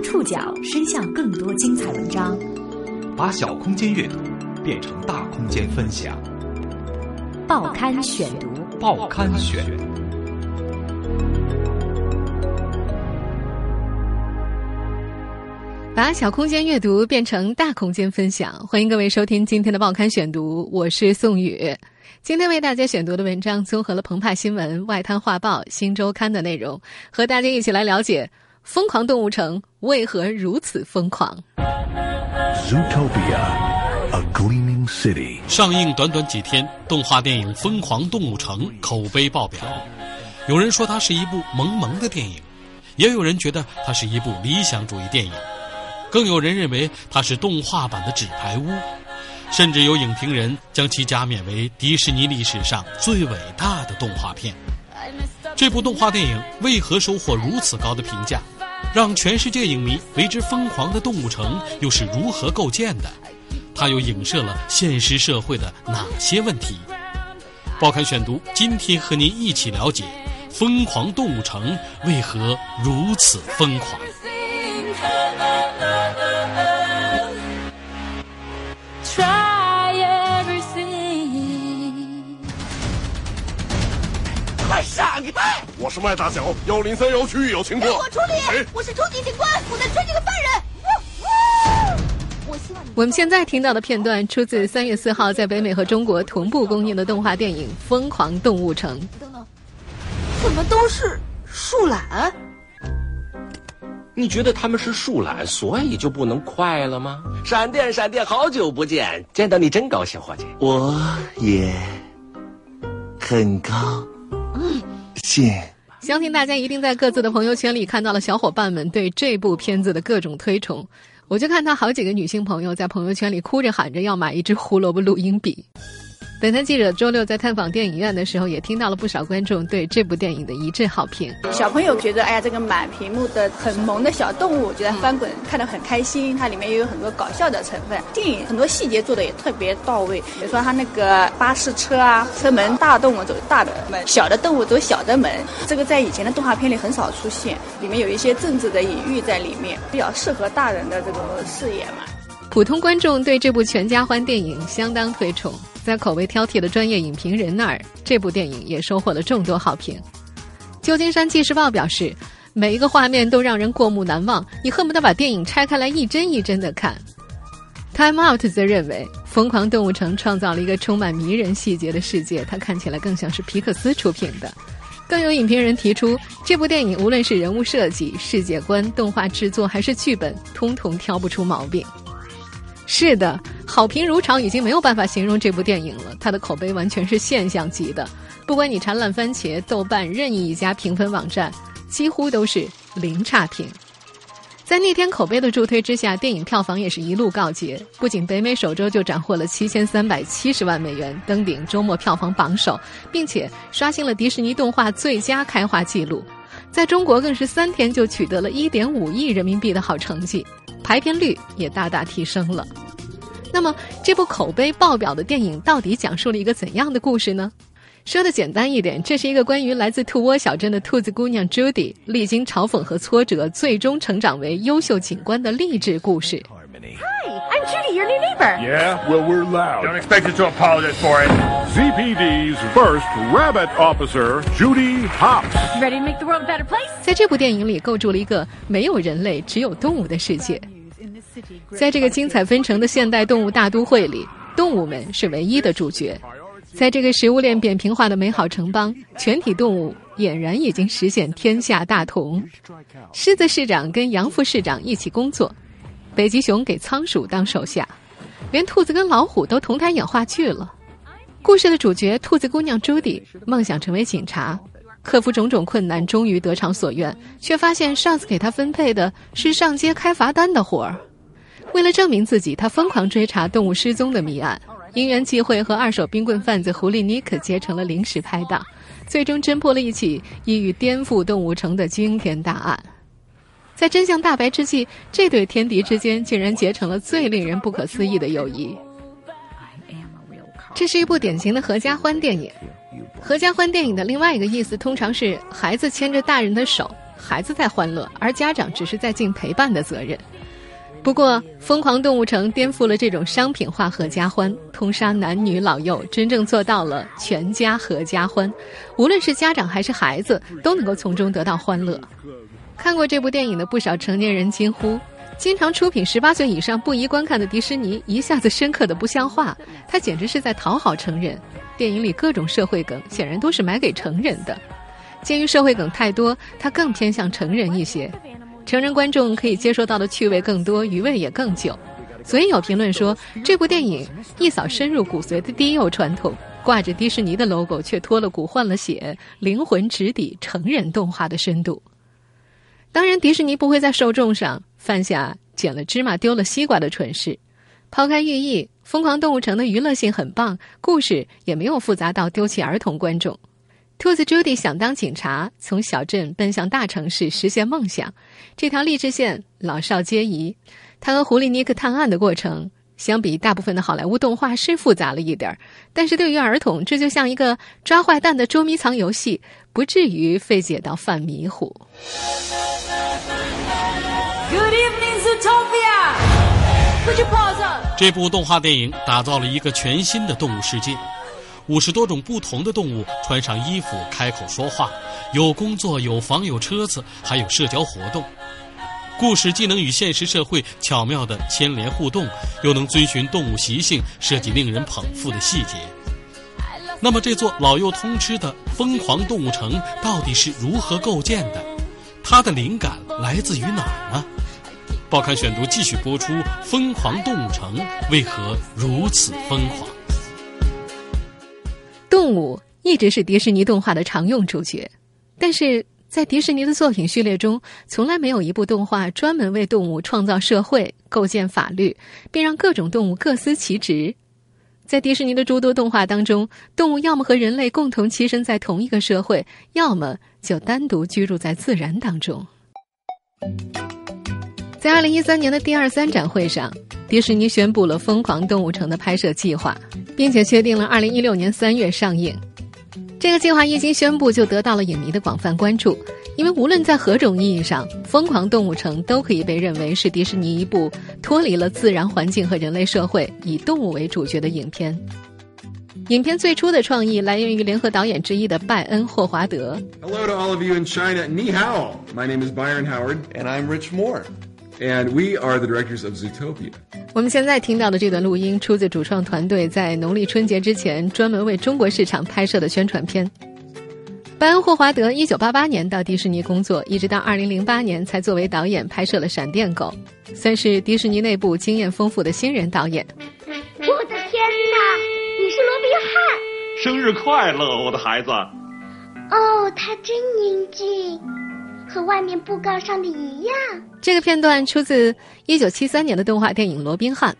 让触角伸向更多精彩文章，把小空间阅读变成大空间分享。报刊选读，报刊选。把小空间阅读变成大空间分享，欢迎各位收听今天的报刊选读，我是宋宇。今天为大家选读的文章综合了澎湃新闻、外滩画报、新周刊的内容，和大家一起来了解。疯狂动物城为何如此疯狂？Zootopia, a gleaming city。上映短短几天，动画电影《疯狂动物城》口碑爆表。有人说它是一部萌萌的电影，也有人觉得它是一部理想主义电影，更有人认为它是动画版的《纸牌屋》，甚至有影评人将其加冕为迪士尼历史上最伟大的动画片。这部动画电影为何收获如此高的评价？让全世界影迷为之疯狂的动物城又是如何构建的？它又影射了现实社会的哪些问题？报刊选读今天和您一起了解：疯狂动物城为何如此疯狂？上你！我是麦大小幺零三幺区域有情况，我处理。我是初级警官，我在追这个犯人。我希望我们现在听到的片段出自三月四号在北美和中国同步公映的动画电影《疯狂动物城》。等等，怎么都是树懒？你觉得他们是树懒，所以就不能快了吗？闪电，闪电，好久不见，见到你真高兴，伙计。我也很高。谢。相信大家一定在各自的朋友圈里看到了小伙伴们对这部片子的各种推崇。我就看到好几个女性朋友在朋友圈里哭着喊着要买一支胡萝卜录音笔。本台记者周六在探访电影院的时候，也听到了不少观众对这部电影的一致好评。小朋友觉得，哎呀，这个满屏幕的很萌的小动物，觉得翻滚看得很开心。它里面也有很多搞笑的成分。电影很多细节做的也特别到位，比如说它那个巴士车啊，车门大动物走大的门，小的动物走小的门。这个在以前的动画片里很少出现，里面有一些政治的隐喻在里面，比较适合大人的这种视野嘛。普通观众对这部全家欢电影相当推崇。在口味挑剔的专业影评人那儿，这部电影也收获了众多好评。旧金山纪事报表示，每一个画面都让人过目难忘，你恨不得把电影拆开来一帧一帧的看。Time Out 则认为，《疯狂动物城》创造了一个充满迷人细节的世界，它看起来更像是皮克斯出品的。更有影评人提出，这部电影无论是人物设计、世界观、动画制作还是剧本，通通挑不出毛病。是的，好评如潮已经没有办法形容这部电影了。它的口碑完全是现象级的，不管你查烂番茄、豆瓣任意一家评分网站，几乎都是零差评。在那天口碑的助推之下，电影票房也是一路告捷，不仅北美首周就斩获了七千三百七十万美元，登顶周末票房榜首，并且刷新了迪士尼动画最佳开画记录。在中国更是三天就取得了一点五亿人民币的好成绩。排片率也大大提升了。那么，这部口碑爆表的电影到底讲述了一个怎样的故事呢？说的简单一点，这是一个关于来自兔窝小镇的兔子姑娘 Judy 历经嘲讽和挫折，最终成长为优秀警官的励志故事。Judy, your new neighbor. Yeah, well, we're loud. Don't expect you to apologize for it. ZPD's first rabbit officer, Judy Hopps. Ready to make the world a better place? 在这部电影里，构筑了一个没有人类、只有动物的世界。在这个精彩纷呈的现代动物大都会里，动物们是唯一的主角。在这个食物链扁平化的美好城邦，全体动物俨然已经实现天下大同。狮子市长跟杨副市长一起工作。北极熊给仓鼠当手下，连兔子跟老虎都同台演话剧了。故事的主角兔子姑娘朱迪梦想成为警察，克服种种困难，终于得偿所愿，却发现上司给她分配的是上街开罚单的活儿。为了证明自己，他疯狂追查动物失踪的谜案，因缘际会和二手冰棍贩子狐狸尼克结成了临时拍档，最终侦破了一起意欲颠覆动物城的惊天大案。在真相大白之际，这对天敌之间竟然结成了最令人不可思议的友谊。这是一部典型的合家欢电影。合家欢电影的另外一个意思，通常是孩子牵着大人的手，孩子在欢乐，而家长只是在尽陪伴的责任。不过，《疯狂动物城》颠覆了这种商品化合家欢，通杀男女老幼，真正做到了全家合家欢。无论是家长还是孩子，都能够从中得到欢乐。看过这部电影的不少成年人惊呼：“经常出品十八岁以上不宜观看的迪士尼，一下子深刻的不像话。他简直是在讨好成人。电影里各种社会梗，显然都是买给成人的。鉴于社会梗太多，它更偏向成人一些。”成人观众可以接受到的趣味更多，余味也更久，所以有评论说，这部电影一扫深入骨髓的低幼传统，挂着迪士尼的 logo，却脱了骨换了血，灵魂直抵成人动画的深度。当然，迪士尼不会在受众上犯下捡了芝麻丢了西瓜的蠢事。抛开寓意，《疯狂动物城》的娱乐性很棒，故事也没有复杂到丢弃儿童观众。兔子 Judy 想当警察，从小镇奔向大城市实现梦想。这条励志线老少皆宜。他和狐狸尼克探案的过程，相比大部分的好莱坞动画是复杂了一点儿，但是对于儿童，这就像一个抓坏蛋的捉迷藏游戏，不至于费解到犯迷糊。Good evening, Zootopia. Your paws up. 这部动画电影打造了一个全新的动物世界。五十多种不同的动物穿上衣服开口说话，有工作有房有车子，还有社交活动。故事既能与现实社会巧妙的牵连互动，又能遵循动物习性，设计令人捧腹的细节。那么，这座老幼通吃的疯狂动物城到底是如何构建的？它的灵感来自于哪儿呢？报刊选读继续播出：疯狂动物城为何如此疯狂？动物一直是迪士尼动画的常用主角，但是在迪士尼的作品序列中，从来没有一部动画专门为动物创造社会、构建法律，并让各种动物各司其职。在迪士尼的诸多动画当中，动物要么和人类共同栖身在同一个社会，要么就单独居住在自然当中。在二零一三年的第二三展会上，迪士尼宣布了《疯狂动物城》的拍摄计划，并且确定了二零一六年三月上映。这个计划一经宣布，就得到了影迷的广泛关注，因为无论在何种意义上，《疯狂动物城》都可以被认为是迪士尼一部脱离了自然环境和人类社会，以动物为主角的影片。影片最初的创意来源于联合导演之一的拜恩·霍华德。Hello to all of you in China. Ni hao. My name is Byron Howard. And I'm Rich Moore. And we are the directors of Zootopia. 我们现在听到的这段录音出自主创团队在农历春节之前专门为中国市场拍摄的宣传片。拜恩·霍华德1988年到迪士尼工作，一直到2008年才作为导演拍摄了《闪电狗》，算是迪士尼内部经验丰富的新人导演。我的天哪，你是罗宾汉！生日快乐，我的孩子！哦，他真英俊，和外面布告上的一样。这个片段出自1973年的动画电影《罗宾汉》，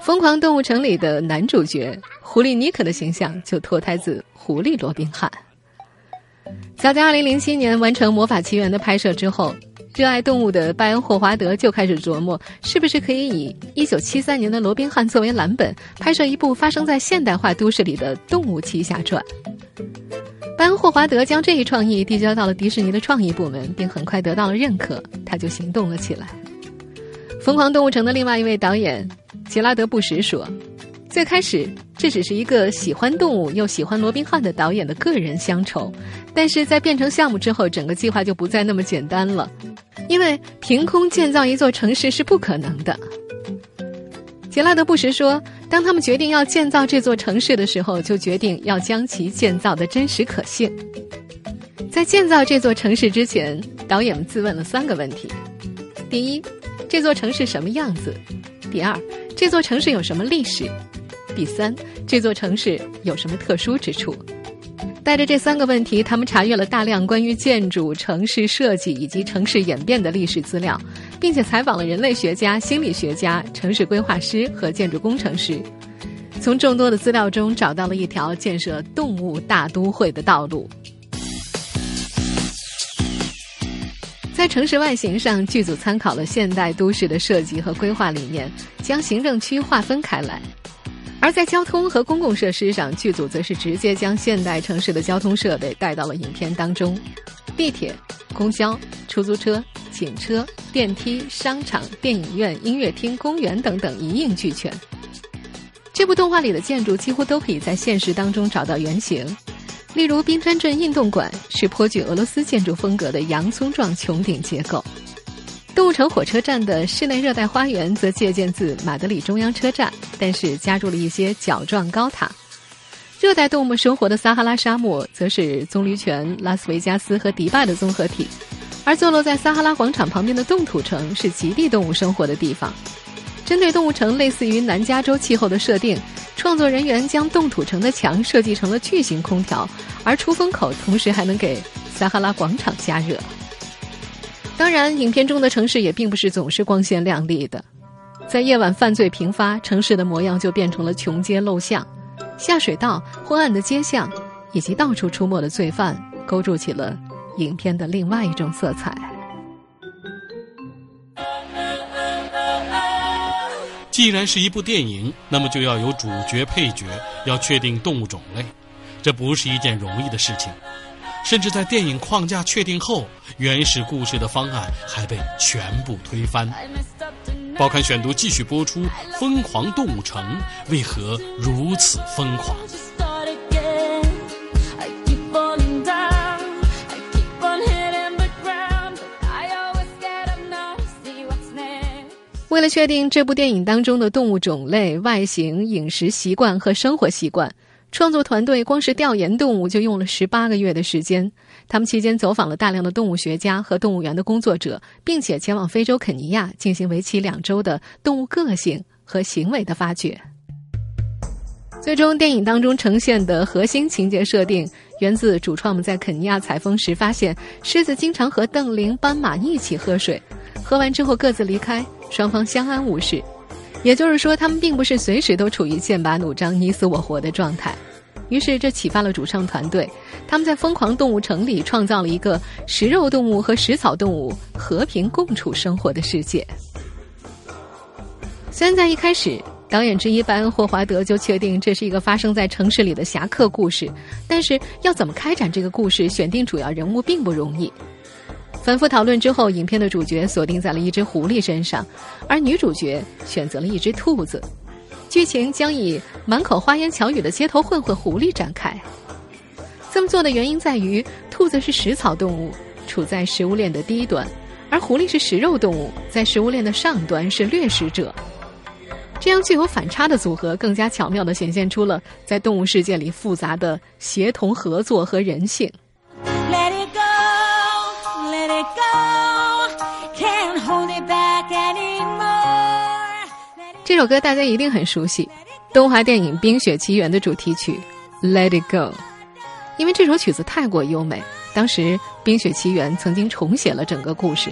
《疯狂动物城》里的男主角狐狸尼克的形象就脱胎自狐狸罗宾汉。早在2007年完成《魔法奇缘》的拍摄之后，热爱动物的拜恩·霍华德就开始琢磨，是不是可以以1973年的罗宾汉作为蓝本，拍摄一部发生在现代化都市里的动物奇侠传。当·霍华德将这一创意递交到了迪士尼的创意部门，并很快得到了认可，他就行动了起来。《疯狂动物城》的另外一位导演杰拉德·布什说：“最开始这只是一个喜欢动物又喜欢罗宾汉的导演的个人乡愁，但是在变成项目之后，整个计划就不再那么简单了，因为凭空建造一座城市是不可能的。”杰拉德·布什说：“当他们决定要建造这座城市的时候，就决定要将其建造的真实可信。在建造这座城市之前，导演们自问了三个问题：第一，这座城市什么样子？第二，这座城市有什么历史？第三，这座城市有什么特殊之处？”带着这三个问题，他们查阅了大量关于建筑、城市设计以及城市演变的历史资料，并且采访了人类学家、心理学家、城市规划师和建筑工程师，从众多的资料中找到了一条建设动物大都会的道路。在城市外形上，剧组参考了现代都市的设计和规划理念，将行政区划分开来。而在交通和公共设施上，剧组则是直接将现代城市的交通设备带到了影片当中，地铁、公交、出租车、警车、电梯、商场、电影院、音乐厅、公园等等一应俱全。这部动画里的建筑几乎都可以在现实当中找到原型，例如冰川镇运动馆是颇具俄罗斯建筑风格的洋葱状穹顶结构。动物城火车站的室内热带花园则借鉴自马德里中央车站，但是加入了一些角状高塔。热带动物生活的撒哈拉沙漠则是棕榈泉、拉斯维加斯和迪拜的综合体，而坐落在撒哈拉广场旁边的冻土城是极地动物生活的地方。针对动物城类似于南加州气候的设定，创作人员将冻土城的墙设计成了巨型空调，而出风口同时还能给撒哈拉广场加热。当然，影片中的城市也并不是总是光鲜亮丽的，在夜晚犯罪频发，城市的模样就变成了穷街陋巷、下水道、昏暗的街巷，以及到处出没的罪犯，勾住起了影片的另外一种色彩。既然是一部电影，那么就要有主角、配角，要确定动物种类，这不是一件容易的事情。甚至在电影框架确定后，原始故事的方案还被全部推翻。报刊选读继续播出：《疯狂动物城》为何如此疯狂？为了确定这部电影当中的动物种类、外形、饮食习惯和生活习惯。创作团队光是调研动物就用了十八个月的时间，他们期间走访了大量的动物学家和动物园的工作者，并且前往非洲肯尼亚进行为期两周的动物个性和行为的发掘。最终，电影当中呈现的核心情节设定源自主创们在肯尼亚采风时发现，狮子经常和瞪羚、斑马一起喝水，喝完之后各自离开，双方相安无事。也就是说，他们并不是随时都处于剑拔弩张、你死我活的状态。于是，这启发了主创团队，他们在疯狂动物城里创造了一个食肉动物和食草动物和平共处生活的世界。虽然在一开始，导演之一班霍华德就确定这是一个发生在城市里的侠客故事，但是要怎么开展这个故事、选定主要人物并不容易。反复讨论之后，影片的主角锁定在了一只狐狸身上，而女主角选择了一只兔子。剧情将以满口花言巧语的街头混混狐狸展开。这么做的原因在于，兔子是食草动物，处在食物链的低端，而狐狸是食肉动物，在食物链的上端，是掠食者。这样具有反差的组合，更加巧妙地显现出了在动物世界里复杂的协同合作和人性。let it go，let it go，can't hold it back any 这首歌大家一定很熟悉，动画电影《冰雪奇缘》的主题曲《Let It Go》，因为这首曲子太过优美，当时《冰雪奇缘》曾经重写了整个故事。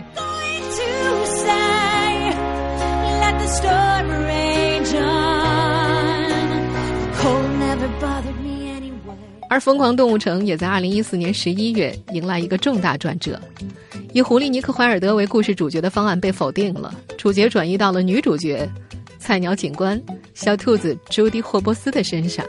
而《疯狂动物城》也在二零一四年十一月迎来一个重大转折，以狐狸尼克怀尔德为故事主角的方案被否定了，主角转移到了女主角菜鸟警官小兔子朱迪霍波斯的身上。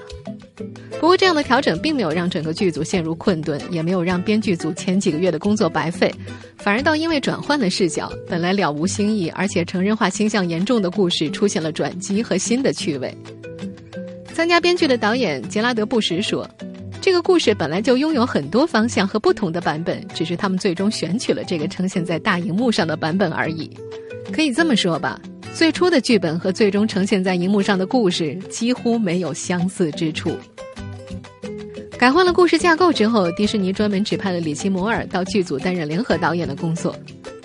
不过，这样的调整并没有让整个剧组陷入困顿，也没有让编剧组前几个月的工作白费，反而倒因为转换了视角，本来了无新意而且成人化倾向严重的故事出现了转机和新的趣味。参加编剧的导演杰拉德布什说。这个故事本来就拥有很多方向和不同的版本，只是他们最终选取了这个呈现在大荧幕上的版本而已。可以这么说吧，最初的剧本和最终呈现在荧幕上的故事几乎没有相似之处。改换了故事架构之后，迪士尼专门指派了里奇·摩尔到剧组担任联合导演的工作。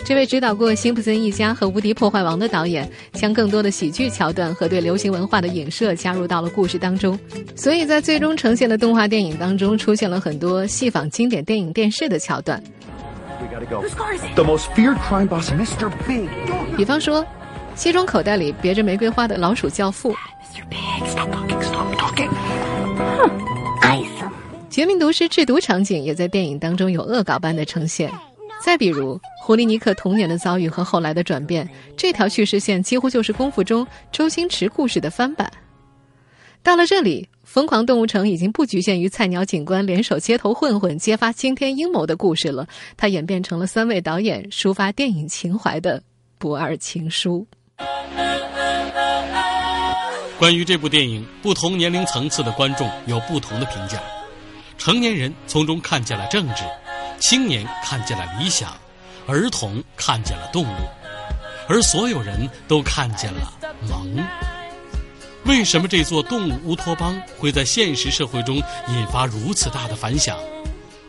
这位指导过《辛普森一家》和《无敌破坏王》的导演，将更多的喜剧桥段和对流行文化的影射加入到了故事当中，所以在最终呈现的动画电影当中，出现了很多戏仿经典电影电视的桥段。比方说，西装口袋里别着玫瑰花的老鼠教父。哼绝命毒师制毒场景也在电影当中有恶搞般的呈现。再比如，狐狸尼克童年的遭遇和后来的转变，这条叙事线几乎就是功夫中周星驰故事的翻版。到了这里，疯狂动物城已经不局限于菜鸟警官联手街头混混揭发惊天阴谋的故事了，它演变成了三位导演抒发电影情怀的不二情书。关于这部电影，不同年龄层次的观众有不同的评价。成年人从中看见了政治，青年看见了理想，儿童看见了动物，而所有人都看见了萌。为什么这座动物乌托邦会在现实社会中引发如此大的反响？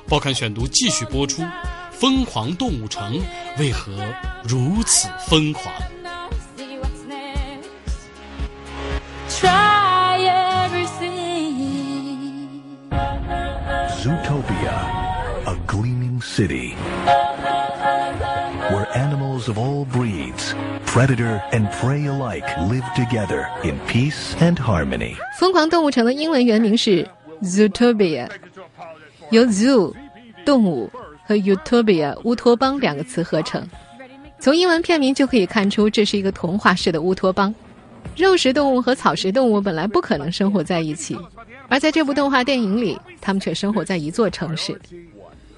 报刊选读继续播出：疯狂动物城为何如此疯狂？Try everything. Zootopia, a gleaming city. Where animals of all breeds, predator and prey alike, live together in peace and harmony. 疯狂动物城的英文原名是 Zootopia，由 zoo 动物和 Utopia 乌托邦两个词合成。从英文片名就可以看出，这是一个童话式的乌托邦。 肉食动物和草食动物本来不可能生活在一起，而在这部动画电影里，它们却生活在一座城市。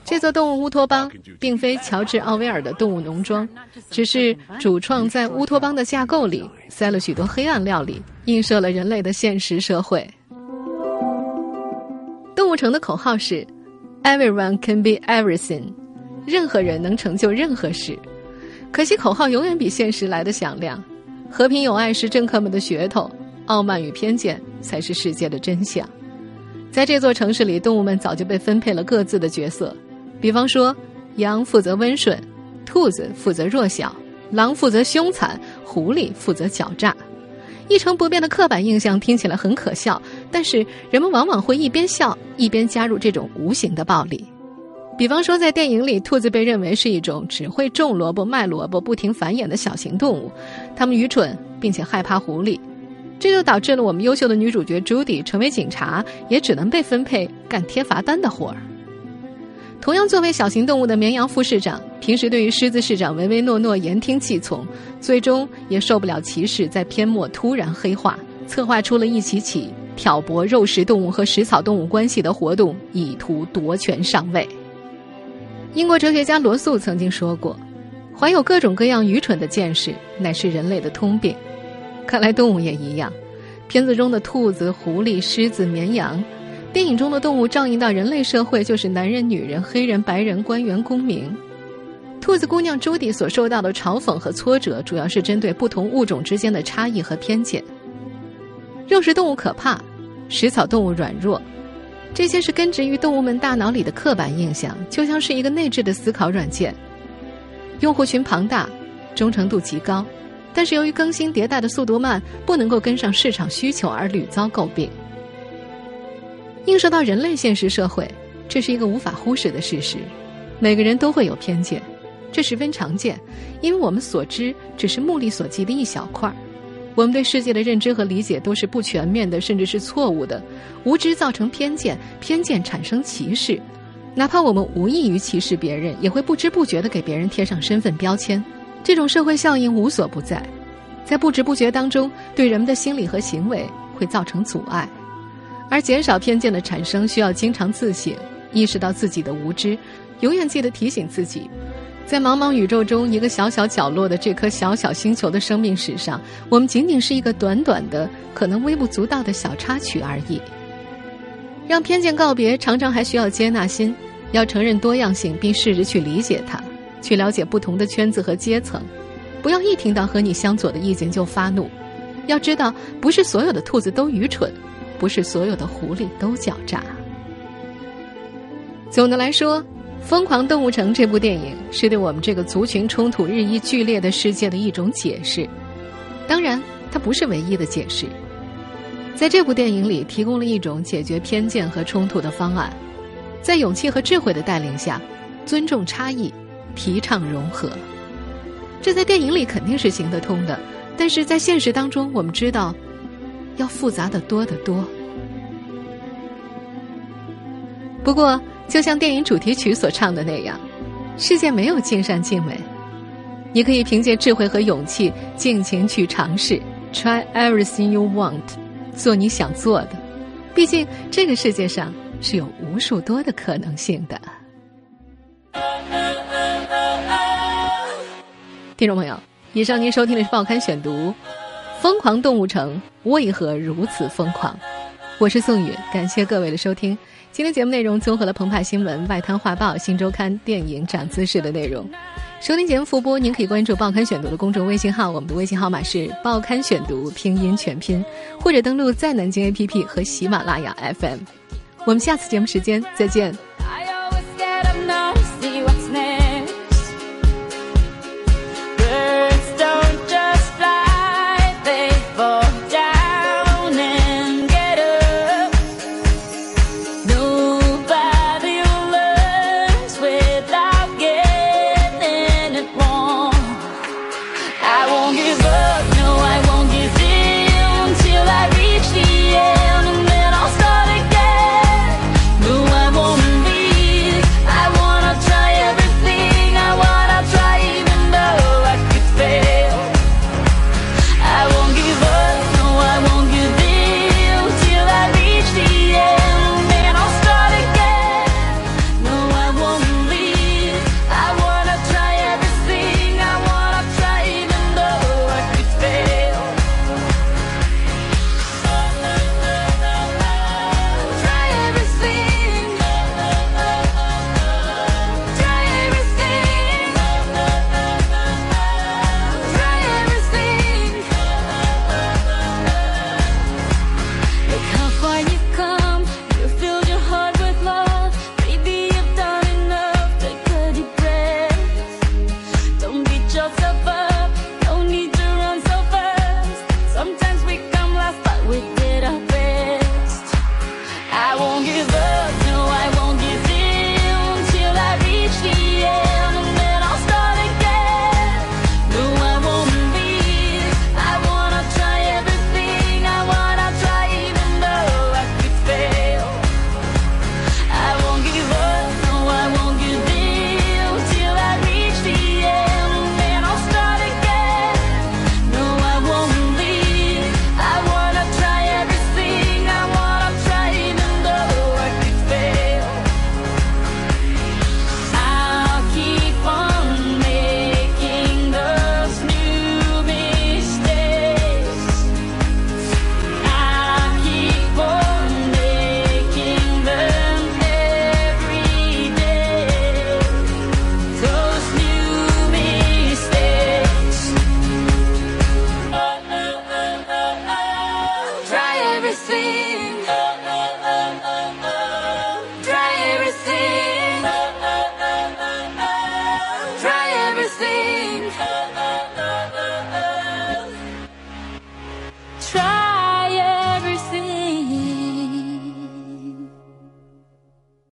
这座动物乌托邦并非乔治·奥威尔的动物农庄，只是主创在乌托邦的架构里塞了许多黑暗料理，映射了人类的现实社会。动物城的口号是 “Everyone can be everything”，任何人能成就任何事。可惜口号永远比现实来的响亮。和平友爱是政客们的噱头，傲慢与偏见才是世界的真相。在这座城市里，动物们早就被分配了各自的角色。比方说，羊负责温顺，兔子负责弱小，狼负责凶残，狐狸负责狡诈。一成不变的刻板印象听起来很可笑，但是人们往往会一边笑一边加入这种无形的暴力。比方说，在电影里，兔子被认为是一种只会种萝卜、卖萝卜、不停繁衍的小型动物，它们愚蠢并且害怕狐狸，这就导致了我们优秀的女主角朱迪成为警察，也只能被分配干贴罚单的活儿。同样作为小型动物的绵羊副市长，平时对于狮子市长唯唯诺诺、言听计从，最终也受不了歧视，在篇末突然黑化，策划出了一起起挑拨肉食动物和食草动物关系的活动，以图夺权上位。英国哲学家罗素曾经说过：“怀有各种各样愚蠢的见识，乃是人类的通病。”看来动物也一样。片子中的兔子、狐狸、狮子、绵羊，电影中的动物照应到人类社会，就是男人、女人、黑人、白人、官员、公民。兔子姑娘朱迪所受到的嘲讽和挫折，主要是针对不同物种之间的差异和偏见。肉食动物可怕，食草动物软弱。这些是根植于动物们大脑里的刻板印象，就像是一个内置的思考软件。用户群庞大，忠诚度极高，但是由于更新迭代的速度慢，不能够跟上市场需求而屡遭诟病。映射到人类现实社会，这是一个无法忽视的事实。每个人都会有偏见，这十分常见，因为我们所知只是目力所及的一小块儿。我们对世界的认知和理解都是不全面的，甚至是错误的。无知造成偏见，偏见产生歧视。哪怕我们无意于歧视别人，也会不知不觉地给别人贴上身份标签。这种社会效应无所不在，在不知不觉当中，对人们的心理和行为会造成阻碍。而减少偏见的产生，需要经常自省，意识到自己的无知，永远记得提醒自己。在茫茫宇宙中，一个小小角落的这颗小小星球的生命史上，我们仅仅是一个短短的、可能微不足道的小插曲而已。让偏见告别，常常还需要接纳心，要承认多样性，并试着去理解它，去了解不同的圈子和阶层。不要一听到和你相左的意见就发怒。要知道，不是所有的兔子都愚蠢，不是所有的狐狸都狡诈。总的来说，《疯狂动物城》这部电影是对我们这个族群冲突日益剧烈的世界的一种解释。当然，它不是唯一的解释。在这部电影里，提供了一种解决偏见和冲突的方案，在勇气和智慧的带领下，尊重差异，提倡融合。这在电影里肯定是行得通的，但是在现实当中，我们知道，要复杂的多得多。不过，就像电影主题曲所唱的那样，世界没有尽善尽美，你可以凭借智慧和勇气，尽情去尝试，try everything you want。做你想做的。毕竟这个世界上是有无数多的可能性的。听众朋友，以上您收听的是《报刊选读》，《疯狂动物城为何如此疯狂》？我是宋宇，感谢各位的收听。今天节目内容综合了澎湃新闻、外滩画报、新周刊、电影长姿势的内容。收听节目复播，您可以关注《报刊选读》的公众微信号，我们的微信号码是“报刊选读”拼音全拼，或者登录在南京 APP 和喜马拉雅 FM。我们下次节目时间再见。